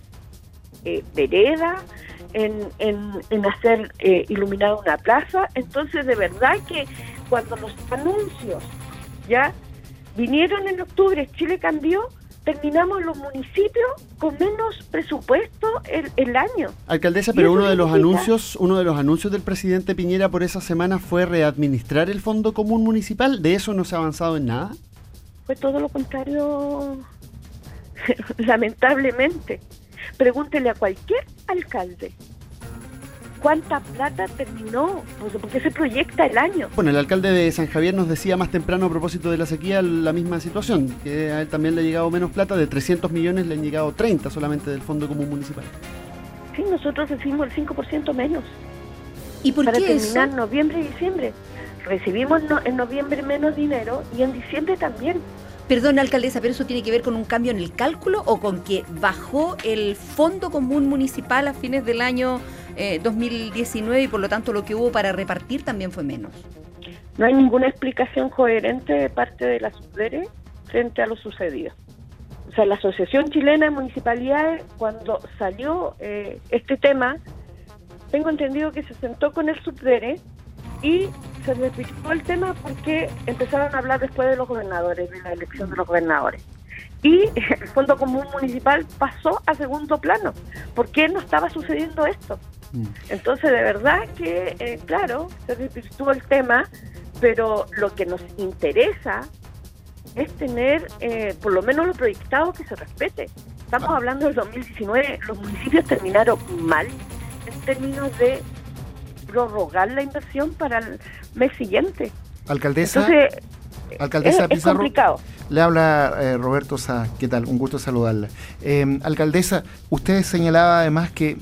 eh, vereda, en, en, en hacer eh, iluminar una plaza. Entonces, de verdad que cuando los anuncios ya vinieron en octubre, Chile cambió, terminamos los municipios con menos presupuesto el, el año. Alcaldesa, pero uno de los significa- anuncios, uno de los anuncios del presidente Piñera por esa semana fue readministrar el Fondo Común Municipal. ¿De eso no se ha avanzado en nada? Fue todo lo contrario, [laughs] lamentablemente. Pregúntele a cualquier alcalde cuánta plata terminó, Pues, porque se proyecta el año. Bueno, el alcalde de San Javier nos decía más temprano a propósito de la sequía la misma situación, que a él también le ha llegado menos plata, de 300 millones le han llegado 30 solamente del Fondo Común Municipal. Sí, nosotros recibimos el 5% menos. ¿Y por para qué eso? terminar noviembre y diciembre. Recibimos no- en noviembre menos dinero y en diciembre también. Perdón, alcaldesa, pero eso tiene que ver con un cambio en el cálculo o con que bajó el Fondo Común Municipal a fines del año eh, 2019 y por lo tanto lo que hubo para repartir también fue menos. No hay ninguna explicación coherente de parte de la SUDERE frente a lo sucedido. O sea, la Asociación Chilena de Municipalidades, cuando salió eh, este tema, tengo entendido que se sentó con el SUDERE y se repitió el tema porque empezaron a hablar después de los gobernadores, de la elección de los gobernadores. Y el Fondo Común Municipal pasó a segundo plano. ¿Por qué no estaba sucediendo esto? Entonces, de verdad que, eh, claro, se repitió el tema, pero lo que nos interesa es tener, eh, por lo menos lo proyectado, que se respete. Estamos hablando del 2019, los municipios terminaron mal en términos de prorrogar la inversión para el mes siguiente. Alcaldesa, Entonces, alcaldesa es, es complicado. le habla eh, Roberto Sá. ¿Qué tal? Un gusto saludarla. Eh, alcaldesa, usted señalaba además que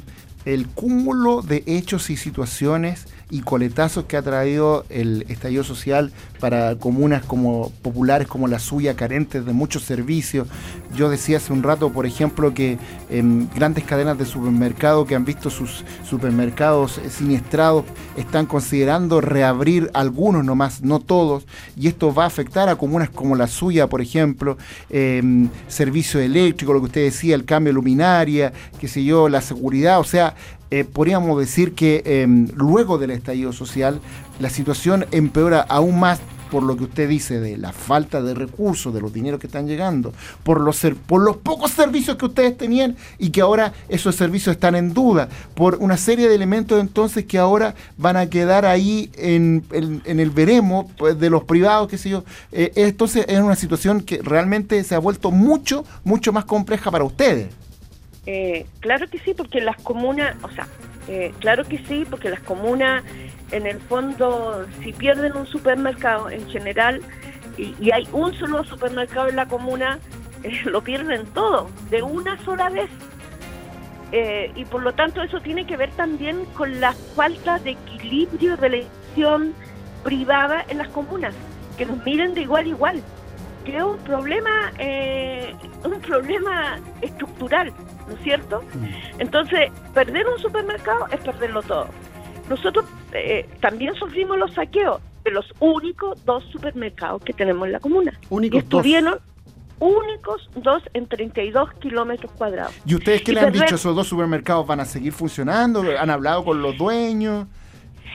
el cúmulo de hechos y situaciones y coletazos que ha traído el estallido social para comunas como populares como la suya, carentes de muchos servicios. Yo decía hace un rato, por ejemplo, que em, grandes cadenas de supermercado que han visto sus supermercados eh, siniestrados están considerando reabrir algunos nomás, no todos, y esto va a afectar a comunas como la suya, por ejemplo, em, servicio eléctrico, lo que usted decía, el cambio de luminaria, qué sé yo, la seguridad, o sea, eh, podríamos decir que eh, luego del estallido social la situación empeora aún más por lo que usted dice de la falta de recursos, de los dineros que están llegando, por los, ser- por los pocos servicios que ustedes tenían y que ahora esos servicios están en duda, por una serie de elementos entonces que ahora van a quedar ahí en, en- el veremos pues, de los privados, qué sé yo. Eh, entonces es una situación que realmente se ha vuelto mucho, mucho más compleja para ustedes. Eh, claro que sí, porque las comunas, o sea, eh, claro que sí, porque las comunas, en el fondo, si pierden un supermercado en general y, hay un solo supermercado en la comuna, [laughs] eh, lo pierden todo, de una sola vez. Eh, y por lo tanto eso tiene que ver también con la falta de equilibrio de la inversión privada en las comunas, que nos miren de igual a igual. Que es un problema, eh, un problema estructural, ¿no es cierto? Entonces, perder un supermercado es perderlo todo. Nosotros eh, también sufrimos los saqueos de los únicos dos supermercados que tenemos en la comuna. Únicos estuvieron únicos dos en 32 kilómetros cuadrados. ¿Y ustedes qué Y le han perder- dicho? ¿Esos dos supermercados van a seguir funcionando? ¿Han hablado con los dueños?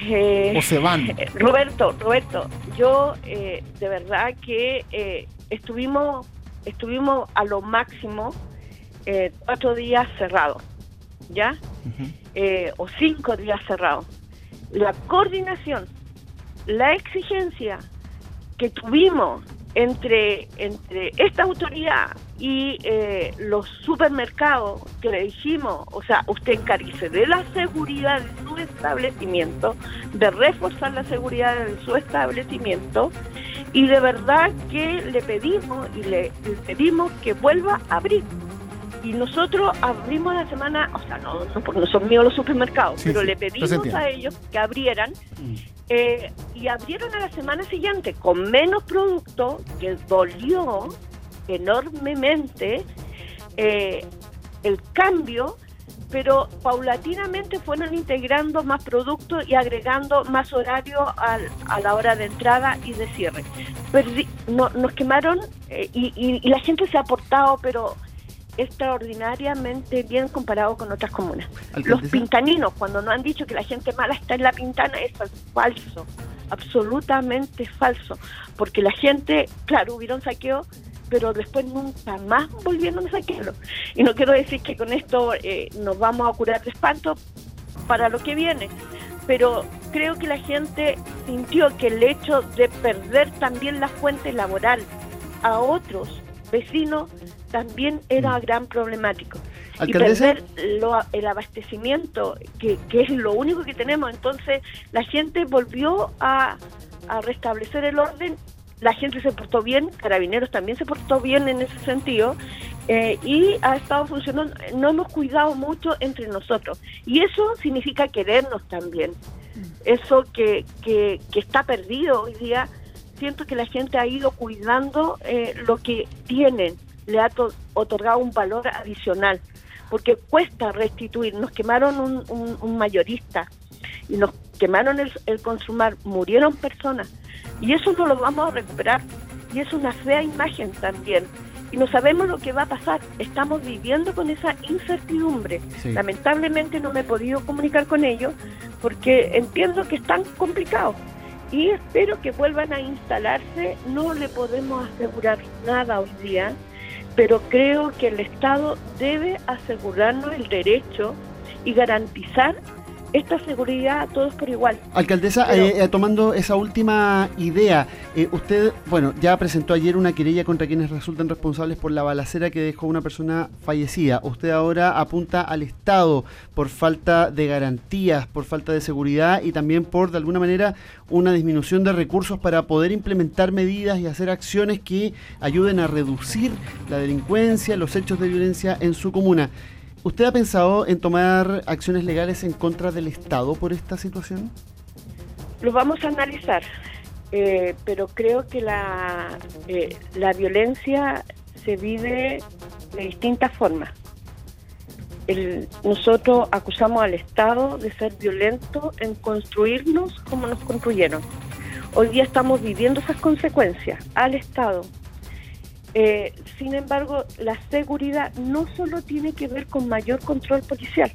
Eh, ¿O se van? eh, Roberto, Roberto, yo eh, de verdad que eh, estuvimos, estuvimos a lo máximo eh, cuatro días cerrados, ¿ya? Eh, o cinco días cerrados. La coordinación, la exigencia que tuvimos entre, entre esta autoridad y eh, los supermercados que le dijimos, o sea, usted encarice de la seguridad de su establecimiento, de reforzar la seguridad de su establecimiento y de verdad que le pedimos y le, le pedimos que vuelva a abrir. Y nosotros abrimos la semana, o sea, no, no porque no son míos los supermercados, Sí, pero sí, le pedimos a ellos que abrieran Mm. eh, y abrieron a la semana siguiente con menos producto, que dolió enormemente eh, el cambio, pero paulatinamente fueron integrando más productos y agregando más horario al- a la hora de entrada y de cierre. Perdi- no- nos quemaron eh, y, y- y la gente se ha portado, pero extraordinariamente bien comparado con otras comunas. Los pintaninos, cuando nos han dicho que la gente mala está en la pintana, es falso, absolutamente falso, porque la gente, claro, hubieron saqueo, pero después nunca más volvieron a saquearlo. Y no quiero decir que con esto eh, nos vamos a curar de espanto para lo que viene, pero creo que la gente sintió que el hecho de perder también la fuente laboral a otros vecinos también era gran problemático. Y Alcaldesa. perder lo- el abastecimiento, que, que es lo único que tenemos. Entonces, la gente volvió a, a restablecer el orden, la gente se portó bien, Carabineros también se portó bien en ese sentido, eh, y ha estado funcionando, no hemos cuidado mucho entre nosotros. Y eso significa querernos también. Eso que, que, que está perdido hoy día, siento que la gente ha ido cuidando eh, lo que tienen, le ha to- otorgado un valor adicional, porque cuesta restituir. Nos quemaron un- un mayorista y nos quemaron el, el consumar, murieron personas y eso no lo vamos a recuperar y es una fea imagen también. Y no sabemos lo que va a pasar. Estamos viviendo con esa incertidumbre. Sí. Lamentablemente no me he podido comunicar con ellos porque entiendo que están complicados y espero que vuelvan a instalarse. No le podemos asegurar nada hoy día, pero creo que el Estado debe asegurarnos el derecho y garantizar esta seguridad a todos por igual. Alcaldesa, Pero- eh, eh, tomando esa última idea, eh, usted, bueno, ya presentó ayer una querella contra quienes resultan responsables por la balacera que dejó una persona fallecida. Usted ahora apunta al Estado por falta de garantías, por falta de seguridad y también por, de alguna manera, una disminución de recursos para poder implementar medidas y hacer acciones que ayuden a reducir la delincuencia, los hechos de violencia en su comuna. ¿Usted ha pensado en tomar acciones legales en contra del Estado por esta situación? Lo vamos a analizar, eh, pero creo que la, eh, la violencia se vive de distintas formas. Nosotros acusamos al Estado de ser violento en construirnos como nos construyeron. Hoy día estamos viviendo esas consecuencias al Estado. Eh, sin embargo, la seguridad no solo tiene que ver con mayor control policial,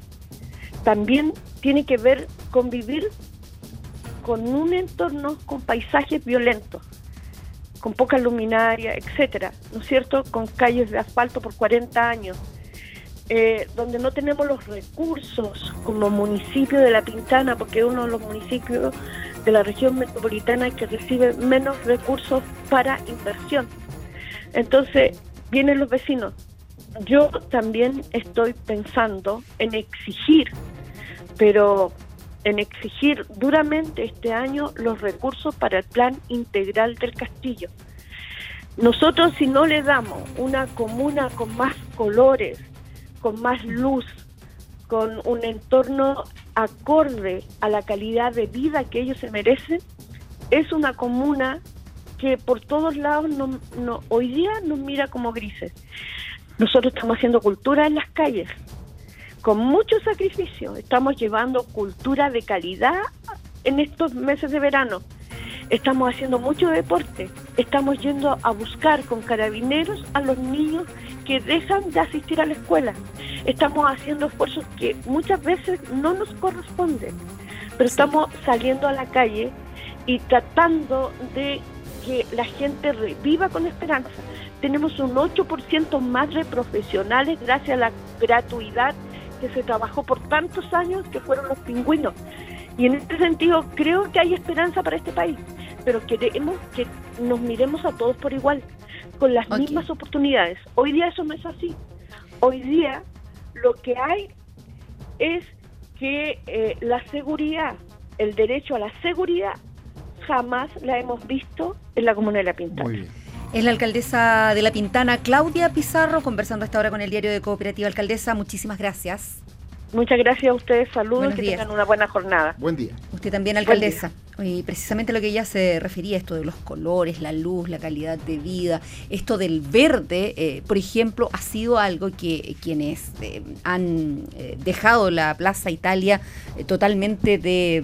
también tiene que ver con vivir con un entorno con paisajes violentos, con poca luminaria, etcétera, ¿no es cierto? Con calles de asfalto por 40 años, eh, donde no tenemos los recursos como municipio de La Pintana, porque es uno de los municipios de la región metropolitana que recibe menos recursos para inversión. Entonces, vienen los vecinos. Yo también estoy pensando en exigir, pero en exigir duramente este año los recursos para el plan integral del castillo. Nosotros si no le damos una comuna con más colores, con más luz, con un entorno acorde a la calidad de vida que ellos se merecen, es una comuna que por todos lados no, no- hoy día nos mira como grises. Nosotros estamos haciendo cultura en las calles, con mucho sacrificio. Estamos llevando cultura de calidad en estos meses de verano. Estamos haciendo mucho deporte. Estamos yendo a buscar con carabineros a los niños que dejan de asistir a la escuela. Estamos haciendo esfuerzos que muchas veces no nos corresponden, pero estamos saliendo a la calle y tratando de que la gente viva con esperanza. Tenemos un 8% más de profesionales gracias a la gratuidad que se trabajó por tantos años que fueron los pingüinos. Y en este sentido creo que hay esperanza para este país, pero queremos que nos miremos a todos por igual, con las mismas oportunidades. Hoy día eso no es así. Hoy día lo que hay es que eh, la seguridad, el derecho a la seguridad, jamás la hemos visto en la Comuna de La Pintana. Muy bien. Es la alcaldesa de La Pintana, Claudia Pizarro, conversando a esta hora con el diario de Cooperativa. Alcaldesa, muchísimas gracias. Muchas gracias a ustedes, saludos Buenos y que días. tengan una buena jornada. Buen día. Usted también, alcaldesa. Y precisamente lo que ella se refería, esto de los colores, la luz, la calidad de vida, esto del verde, eh, por ejemplo, ha sido algo que quienes eh, han eh, dejado la Plaza Italia eh, totalmente de,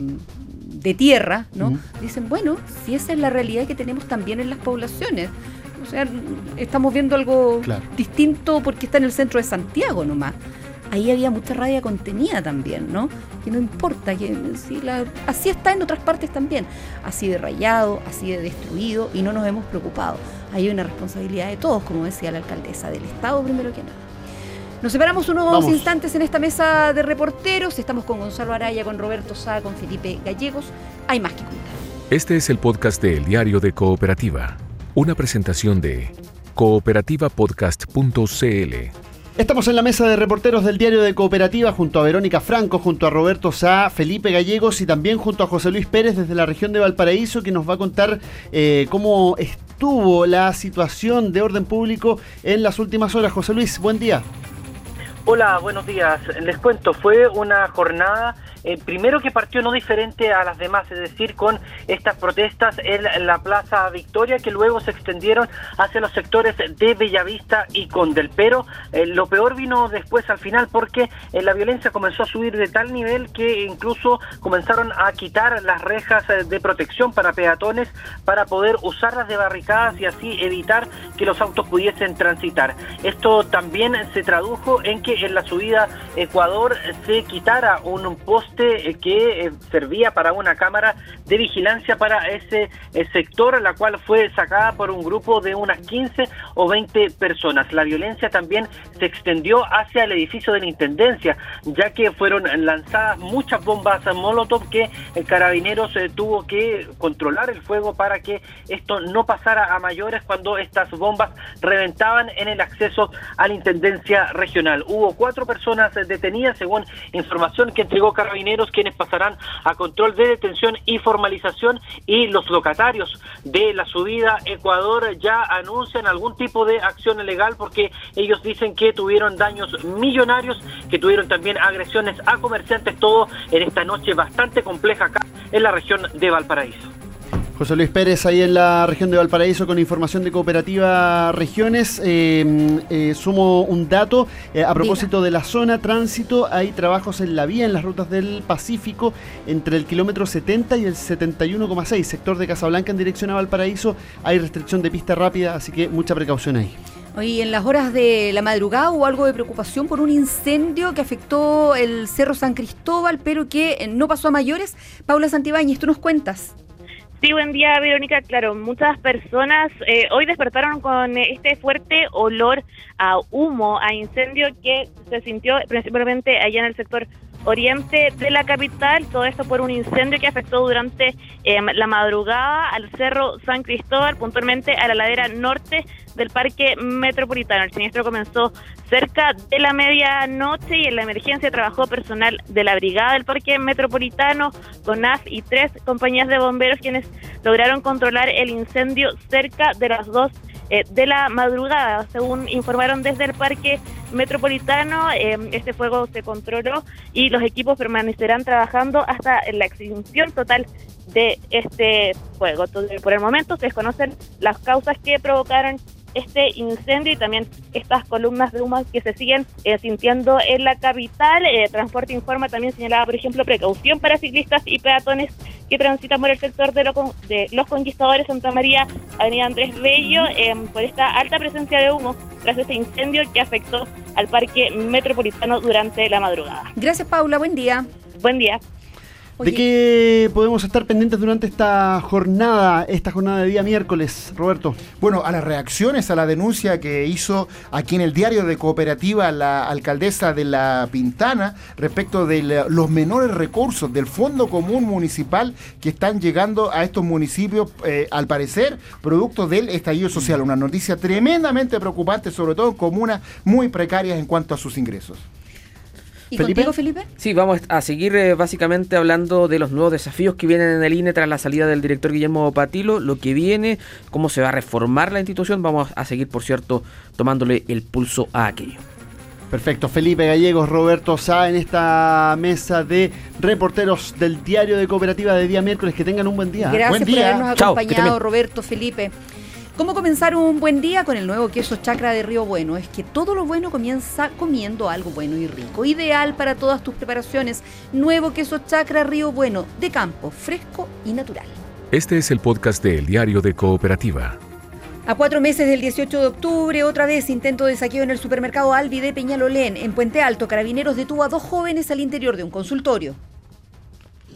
de tierra, ¿no? Dicen, bueno, si esa es la realidad que tenemos también en las poblaciones. O sea, estamos viendo algo Claro. distinto porque está en el centro de Santiago nomás. Ahí había mucha rabia contenida también, ¿no? Que no importa, que si la- así está en otras partes también. Así de rayado, así de destruido y no nos hemos preocupado. Hay una responsabilidad de todos, como decía la alcaldesa, del Estado primero que nada. Nos separamos unos Vamos. instantes en esta mesa de reporteros. Estamos con Gonzalo Araya, con Roberto Sá, con Felipe Gallegos. Hay más que contar. Este es el podcast de El Diario de Cooperativa, una presentación de cooperativapodcast.cl. Estamos en la mesa de reporteros del diario de Cooperativa junto a Verónica Franco, junto a Roberto Sá, Felipe Gallegos y también junto a José Luis Pérez desde la región de Valparaíso que nos va a contar eh, cómo estuvo la situación de orden público en las últimas horas. José Luis, buen día. Hola, buenos días. Les cuento, fue una jornada eh, primero que partió no diferente a las demás, es decir, con estas protestas en la Plaza Victoria que luego se extendieron hacia los sectores de Bellavista y Condel. Pero eh, lo peor vino después al final porque eh, la violencia comenzó a subir de tal nivel que incluso comenzaron a quitar las rejas eh, de protección para peatones para poder usarlas de barricadas y así evitar que los autos pudiesen transitar. Esto también se tradujo en que en la subida Ecuador se quitara un poste eh, que eh, servía para una cámara de vigilancia para ese eh, sector, la cual fue sacada por un grupo de unas 15 o 20 personas. La violencia también se extendió hacia el edificio de la Intendencia, ya que fueron lanzadas muchas bombas Molotov que el Carabineros tuvo que controlar el fuego para que esto no pasara a mayores cuando estas bombas reventaban en el acceso a la Intendencia Regional. Hubo cuatro personas detenidas, según información que entregó Carabineros, quienes pasarán a control de detención y formalización y los locatarios de la subida Ecuador ya anuncian algún tipo de acción legal porque ellos dicen que tuvieron daños millonarios, que tuvieron también agresiones a comerciantes, todo en esta noche bastante compleja acá en la región de Valparaíso. José Luis Pérez ahí en la región de Valparaíso con información de Cooperativa Regiones. Eh, eh, sumo un dato eh, a propósito de la zona tránsito. Hay trabajos en la vía en las rutas del Pacífico entre el kilómetro 70 y el 71,6, sector de Casablanca en dirección a Valparaíso. Hay restricción de pista rápida, así que mucha precaución ahí. Hoy en las horas de la madrugada hubo algo de preocupación por un incendio que afectó el Cerro San Cristóbal, pero que no pasó a mayores. Paula Santibáñez, tú nos cuentas. Sí, buen día, Verónica. Claro, muchas personas eh, hoy despertaron con este fuerte olor a humo, a incendio que se sintió principalmente allá en el sector oriente de la capital. Todo esto por un incendio que afectó durante eh, la madrugada al Cerro San Cristóbal, puntualmente a la ladera norte del Parque Metropolitano. El siniestro comenzó cerca de la medianoche y en la emergencia trabajó personal de la Brigada del Parque Metropolitano, CONAF y tres compañías de bomberos quienes lograron controlar el incendio cerca de las dos eh, de la madrugada. Según informaron desde el Parque Metropolitano, eh, este fuego se controló y los equipos permanecerán trabajando hasta la extinción total de este fuego. Por el momento se desconocen las causas que provocaron este incendio y también estas columnas de humo que se siguen eh, sintiendo en la capital. Eh, Transporte Informa también señalaba, por ejemplo, precaución para ciclistas y peatones que transitan por el sector de, lo de Los Conquistadores, Santa María, Avenida Andrés Bello, eh, por esta alta presencia de humo tras este incendio que afectó al parque metropolitano durante la madrugada. Gracias, Paula. Buen día. Buen día. ¿De qué podemos estar pendientes durante esta jornada, esta jornada de día miércoles, Roberto? Bueno, a las reacciones a la denuncia que hizo aquí en el diario de Cooperativa la alcaldesa de La Pintana respecto de la- los menores recursos del Fondo Común Municipal que están llegando a estos municipios, eh, al parecer, producto del estallido social. Una noticia tremendamente preocupante, sobre todo en comunas muy precarias en cuanto a sus ingresos. ¿Y ¿Felipe? contigo, Felipe? Sí, vamos a seguir eh, básicamente hablando de los nuevos desafíos que vienen en el INE tras la salida del director Guillermo Patilo, lo que viene, cómo se va a reformar la institución. Vamos a seguir, por cierto, tomándole el pulso a aquello. Perfecto, Felipe Gallegos, Roberto Sá en esta mesa de reporteros del diario de cooperativa de día miércoles. Que tengan un buen día. Gracias buen por día. habernos acompañado, Roberto, Felipe. ¿Cómo comenzar un buen día con el nuevo queso chacra de Río Bueno? Es que todo lo bueno comienza comiendo algo bueno y rico. Ideal para todas tus preparaciones. Nuevo queso chacra Río Bueno, de campo, fresco y natural. Este es el podcast de El Diario de Cooperativa. A cuatro meses del 18 de octubre, otra vez intento de saqueo en el supermercado Albi de Peñalolén. En Puente Alto, carabineros detuvo a dos jóvenes al interior de un consultorio.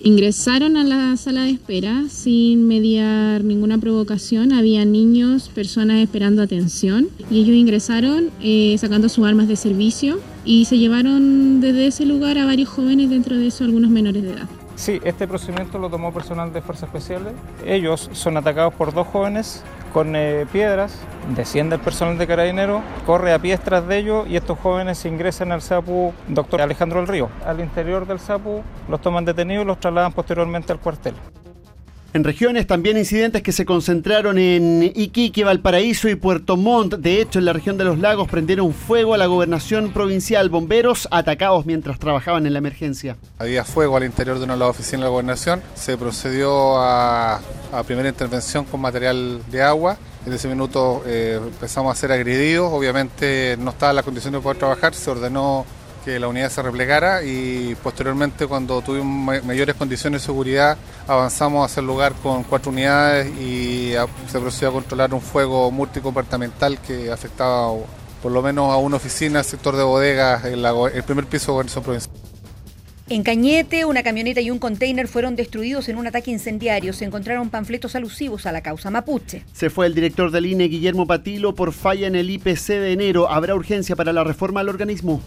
Ingresaron a la sala de espera sin mediar ninguna provocación. Había niños, personas esperando atención y ellos ingresaron eh, sacando sus armas de servicio y se llevaron desde ese lugar a varios jóvenes, dentro de eso algunos menores de edad. Sí, este procedimiento lo tomó personal de Fuerzas Especiales. Ellos son atacados por dos jóvenes con eh, piedras. Desciende el personal de Carabinero, corre a pies tras de ellos y estos jóvenes ingresan al SAPU Doctor Alejandro del Río. Al interior del SAPU los toman detenidos y los trasladan posteriormente al cuartel. En regiones también incidentes que se concentraron en Iquique, Valparaíso y Puerto Montt. De hecho, en la región de los lagos prendieron fuego a la gobernación provincial. Bomberos atacados mientras trabajaban en la emergencia. Había fuego al interior de una de las oficinas de la gobernación. Se procedió a, primera intervención con material de agua. En ese minuto eh, empezamos a ser agredidos. Obviamente no estaba en la condición de poder trabajar. Se ordenó que la unidad se replegara y posteriormente cuando tuvimos ma- mayores condiciones de seguridad avanzamos hacia el lugar con cuatro unidades y a- se procedió a controlar un fuego multicompartamental que afectaba por lo menos a una oficina, sector de bodegas, go- el primer piso de gobernación provincial. En Cañete, una camioneta y un container fueron destruidos en un ataque incendiario. Se encontraron panfletos alusivos a la causa mapuche. Se fue el director del INE, Guillermo Patilo, por falla en el IPC de enero. ¿Habrá urgencia para la reforma al organismo?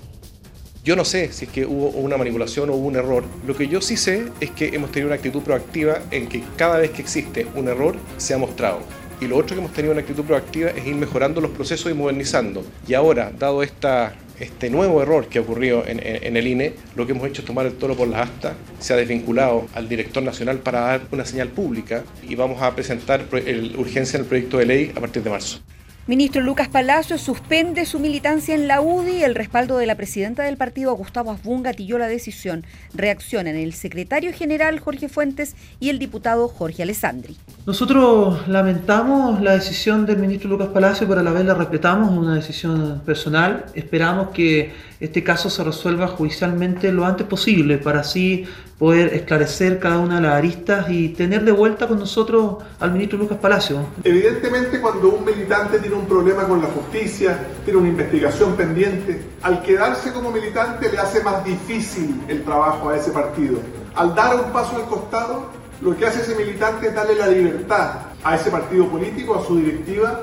Yo no sé si es que hubo una manipulación o hubo un error. Lo que yo sí sé es que hemos tenido una actitud proactiva en que cada vez que existe un error se ha mostrado. Y lo otro que hemos tenido una actitud proactiva es ir mejorando los procesos y modernizando. Y ahora, dado este nuevo error que ha ocurrido en, en- el INE, lo que hemos hecho es tomar el toro por las astas. Se ha desvinculado al director nacional para dar una señal pública y vamos a presentar el- urgencia en el proyecto de ley a partir de marzo. Ministro Lucas Palacios suspende su militancia en la UDI. El respaldo de la presidenta del partido, Gustavo Asbun, gatilló la decisión. Reaccionan el secretario general Jorge Fuentes y el diputado Jorge Alessandri. Nosotros lamentamos la decisión del ministro Lucas Palacio, pero a la vez la respetamos, es una decisión personal. Esperamos que este caso se resuelva judicialmente lo antes posible para así poder esclarecer cada una de las aristas y tener de vuelta con nosotros al ministro Lucas Palacio. Evidentemente cuando un militante tiene un problema con la justicia, tiene una investigación pendiente, al quedarse como militante le hace más difícil el trabajo a ese partido. Al dar un paso al costado, lo que hace ese militante es darle la libertad a ese partido político, a su directiva,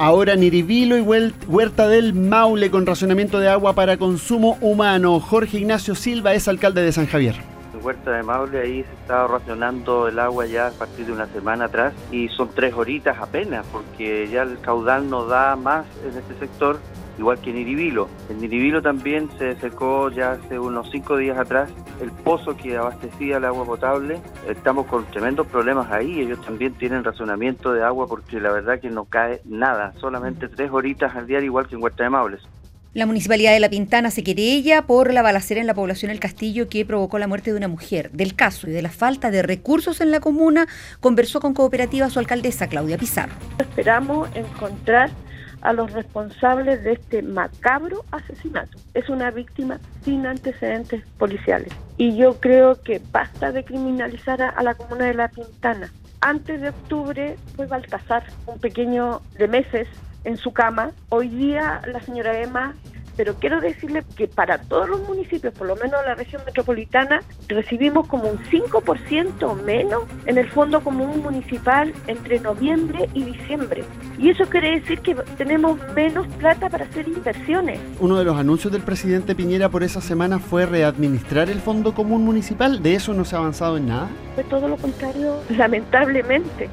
Ahora Niribilo y Huerta del Maule con racionamiento de agua para consumo humano. Jorge Ignacio Silva es alcalde de San Javier. En Huerta de Maule ahí se estaba racionando el agua ya a partir de una semana atrás y son tres horitas apenas porque ya el caudal no da más en este sector igual que en Iribilo. En Iribilo también se secó ya hace unos cinco días atrás el pozo que abastecía el agua potable. Estamos con tremendos problemas ahí. Ellos también tienen racionamiento de agua porque la verdad que no cae nada, solamente tres horitas al día igual que en Huerta de Maules. La Municipalidad de La Pintana se querella por la balacera en la población El Castillo que provocó la muerte de una mujer. Del caso y de la falta de recursos en la comuna, conversó con Cooperativa su alcaldesa Claudia Pizarro. Esperamos encontrar a los responsables de este macabro asesinato. Es una víctima sin antecedentes policiales. Y yo creo que basta de criminalizar a, la comuna de La Pintana. Antes de octubre fue Baltasar, un pequeño de meses, en su cama. Hoy día la señora Emma pero quiero decirle que para todos los municipios, por lo menos la región metropolitana, recibimos como un 5% menos en el Fondo Común Municipal entre noviembre y diciembre. Y eso quiere decir que tenemos menos plata para hacer inversiones. Uno de los anuncios del presidente Piñera por esa semana fue readministrar el Fondo Común Municipal. ¿De eso no se ha avanzado en nada? Fue todo lo contrario, lamentablemente.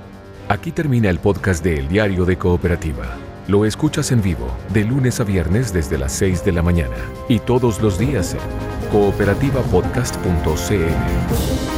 Aquí termina el podcast de El Diario de Cooperativa. Lo escuchas en vivo de lunes a viernes desde las 6 de la mañana y todos los días en cooperativapodcast.cl.